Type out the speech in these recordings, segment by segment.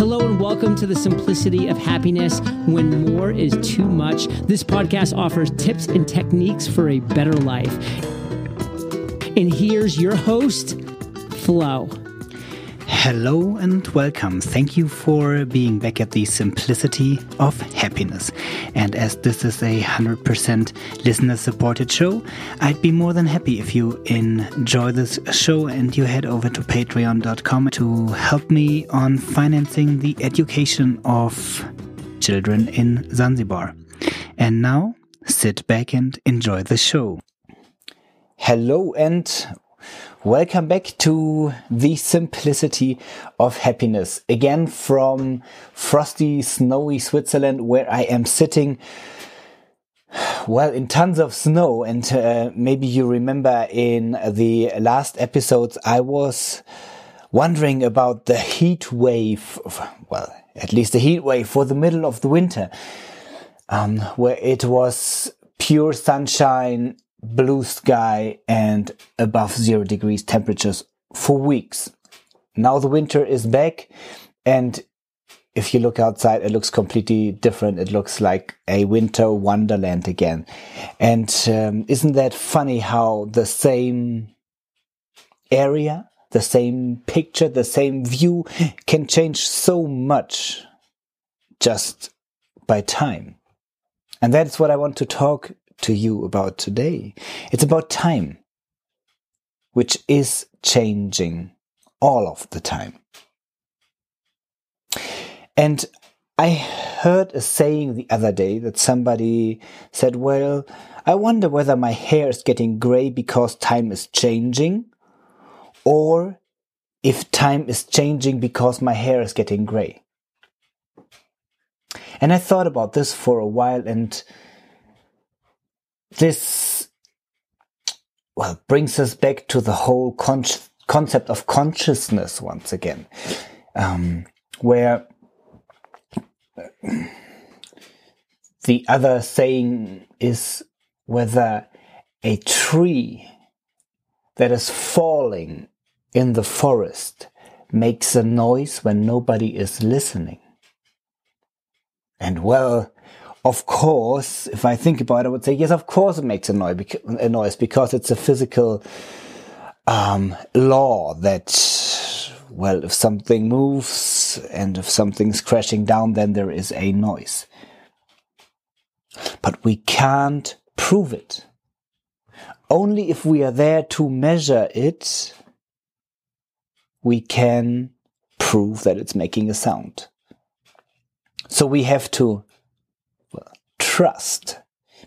Hello and welcome to the simplicity of happiness when more is too much. This podcast offers tips and techniques for a better life. And here's your host, Flo. Hello and welcome. Thank you for being back at the simplicity of happiness. And as this is a 100% listener supported show, I'd be more than happy if you enjoy this show and you head over to patreon.com to help me on financing the education of children in Zanzibar. And now, sit back and enjoy the show. Hello and Welcome back to the simplicity of happiness. Again from frosty, snowy Switzerland, where I am sitting, well, in tons of snow. And uh, maybe you remember in the last episodes, I was wondering about the heat wave, well, at least the heat wave for the middle of the winter, um, where it was pure sunshine blue sky and above zero degrees temperatures for weeks. Now the winter is back and if you look outside, it looks completely different. It looks like a winter wonderland again. And um, isn't that funny how the same area, the same picture, the same view can change so much just by time? And that's what I want to talk to you about today. It's about time, which is changing all of the time. And I heard a saying the other day that somebody said, Well, I wonder whether my hair is getting gray because time is changing, or if time is changing because my hair is getting gray. And I thought about this for a while and this well brings us back to the whole con- concept of consciousness once again, um, where the other saying is whether a tree that is falling in the forest makes a noise when nobody is listening. And well, of course, if I think about it, I would say, yes, of course it makes a noise, because it's a physical um, law that, well, if something moves and if something's crashing down, then there is a noise. But we can't prove it. Only if we are there to measure it, we can prove that it's making a sound. So we have to trust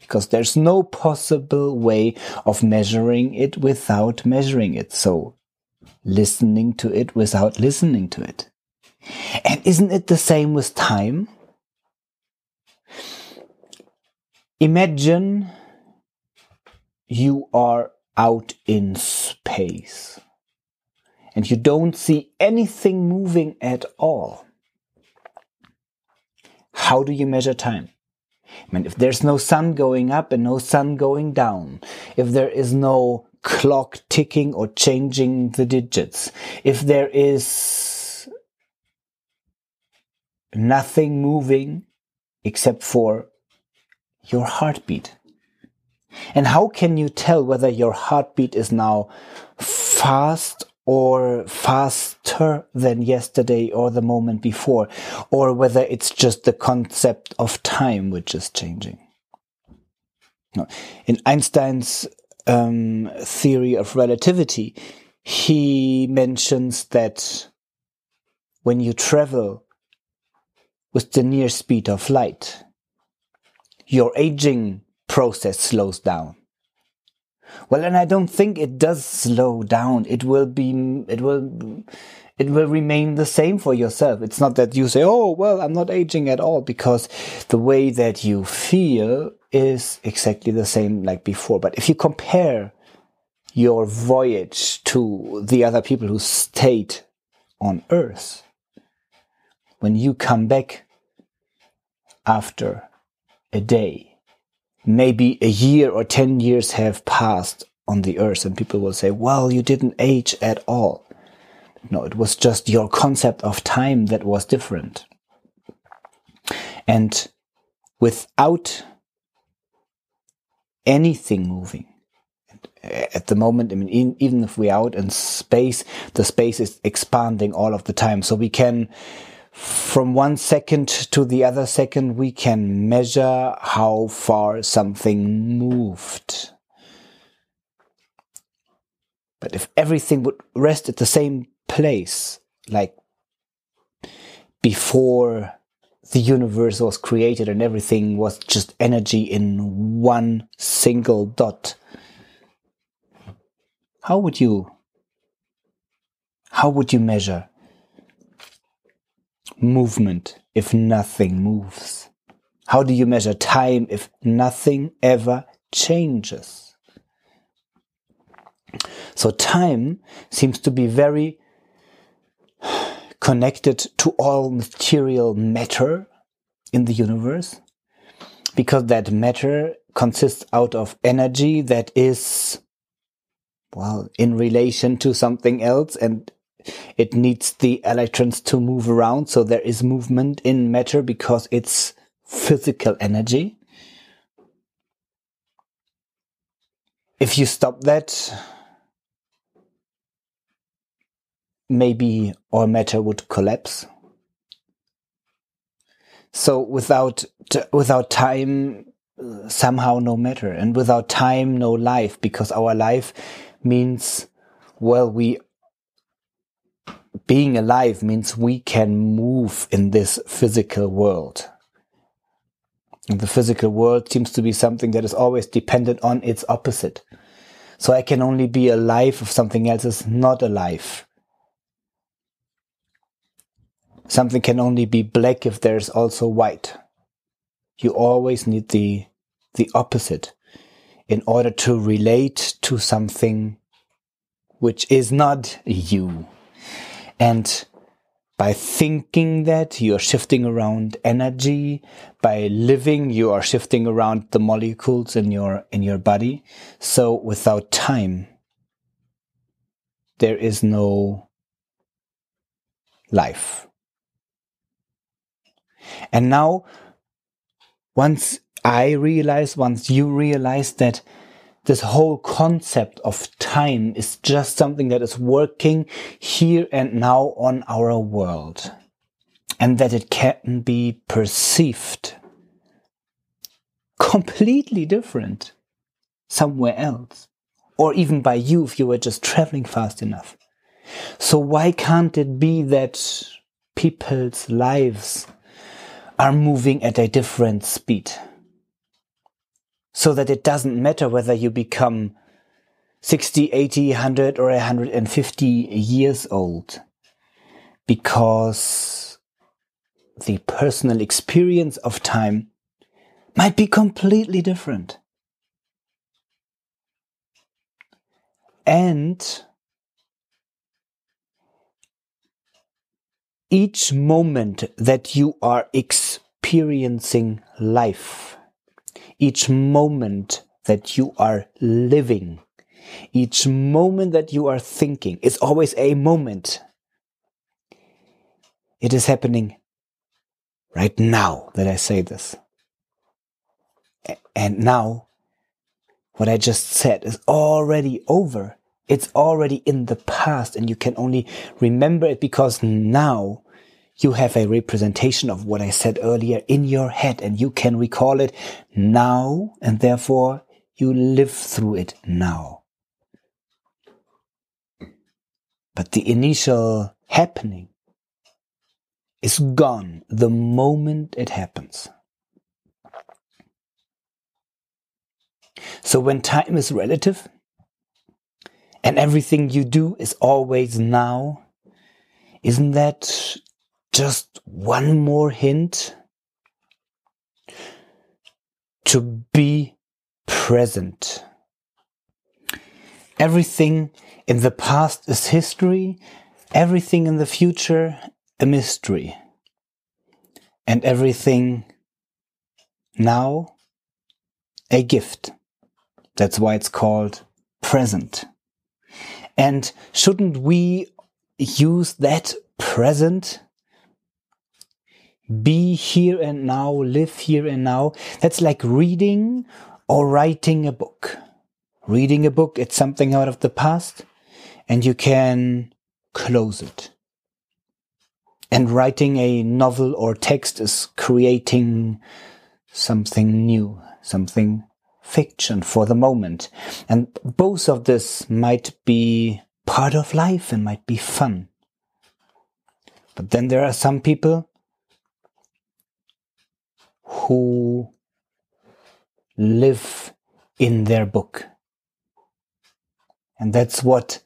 because there's no possible way of measuring it without measuring it. So listening to it without listening to it. And isn't it the same with time? Imagine you are out in space and you don't see anything moving at all. How do you measure time? I mean, if there's no sun going up and no sun going down, if there is no clock ticking or changing the digits, if there is nothing moving except for your heartbeat. And how can you tell whether your heartbeat is now fast or faster than yesterday or the moment before, or whether it's just the concept of time which is changing. In Einstein's um, theory of relativity, he mentions that when you travel with the near speed of light, your aging process slows down. Well, and I don't think it does slow down. It will be, it will, it will remain the same for yourself. It's not that you say, oh, well, I'm not aging at all because the way that you feel is exactly the same like before. But if you compare your voyage to the other people who stayed on Earth, when you come back after a day, maybe a year or 10 years have passed on the earth and people will say, well, you didn't age at all. No, it was just your concept of time that was different. And without anything moving, at the moment, I mean, even if we're out in space, the space is expanding all of the time. So we can, from one second to the other second, we can measure how far something moved. But if everything would rest at the same place, like before the universe was created and everything was just energy in one single dot, how would you how would you measure movement if nothing moves? How do you measure time if nothing ever changes? So time seems to be very connected to all material matter in the universe because that matter consists out of energy that is well, in relation to something else and it needs the electrons to move around. So there is movement in matter because it's physical energy. If you stop that, maybe all matter would collapse. So without, without time, somehow no matter and without time, no life because our life means, well, we, being alive means we can move in this physical world. And the physical world seems to be something that is always dependent on its opposite. So I can only be alive if something else is not alive. Something can only be black if there's also white. You always need the, the opposite in order to relate to something which is not you. And by thinking that you are shifting around energy, by living you are shifting around the molecules in your in your body. So without time there is no life. And now once I realize, once you realize that this whole concept of time is just something that is working here and now on our world and that it can be perceived completely different somewhere else or even by you if you were just traveling fast enough. So why can't it be that people's lives are moving at a different speed? So that it doesn't matter whether you become 60, 80, 100 or 150 years old because the personal experience of time might be completely different. And each moment that you are experiencing life each moment that you are living, each moment that you are thinking is always a moment. It is happening right now that I say this. And now, what I just said is already over. It's already in the past, and you can only remember it because now you have a representation of what I said earlier in your head and you can recall it now and therefore you live through it now. But the initial happening is gone the moment it happens. So when time is relative and everything you do is always now, isn't that just one more hint to be present. Everything in the past is history, everything in the future a mystery, and everything now a gift. That's why it's called present. And shouldn't we use that present be here and now, live here and now. That's like reading or writing a book. Reading a book, it's something out of the past and you can close it. And writing a novel or text is creating something new, something fiction for the moment. And both of this might be part of life and might be fun. But then there are some people who live in their book. And that's what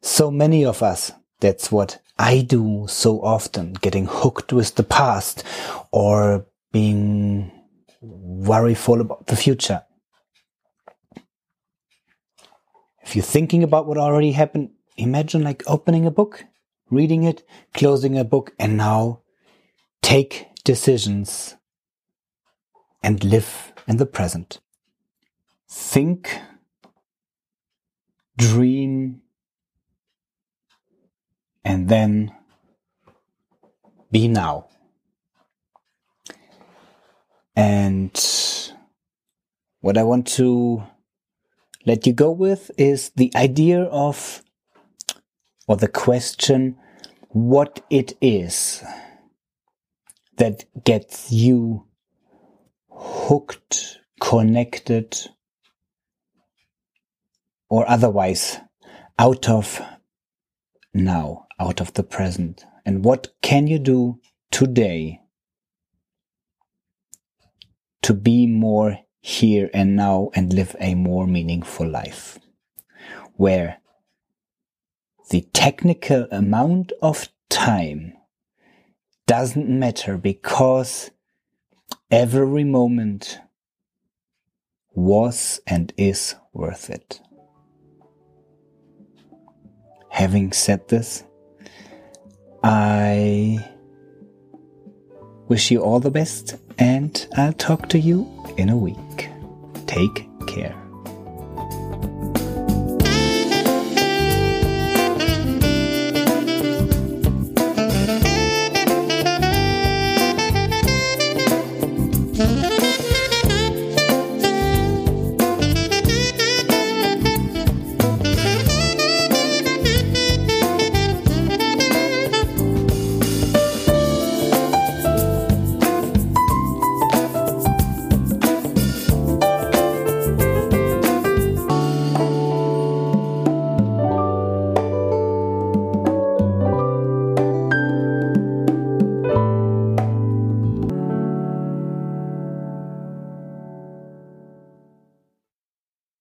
so many of us, that's what I do so often, getting hooked with the past or being worryful about the future. If you're thinking about what already happened, imagine like opening a book, reading it, closing a book, and now take decisions and live in the present. Think, dream, and then be now. And what I want to let you go with is the idea of, or the question, what it is that gets you hooked, connected, or otherwise out of now, out of the present. And what can you do today to be more here and now and live a more meaningful life? Where the technical amount of time doesn't matter because Every moment was and is worth it. Having said this, I wish you all the best and I'll talk to you in a week. Take care.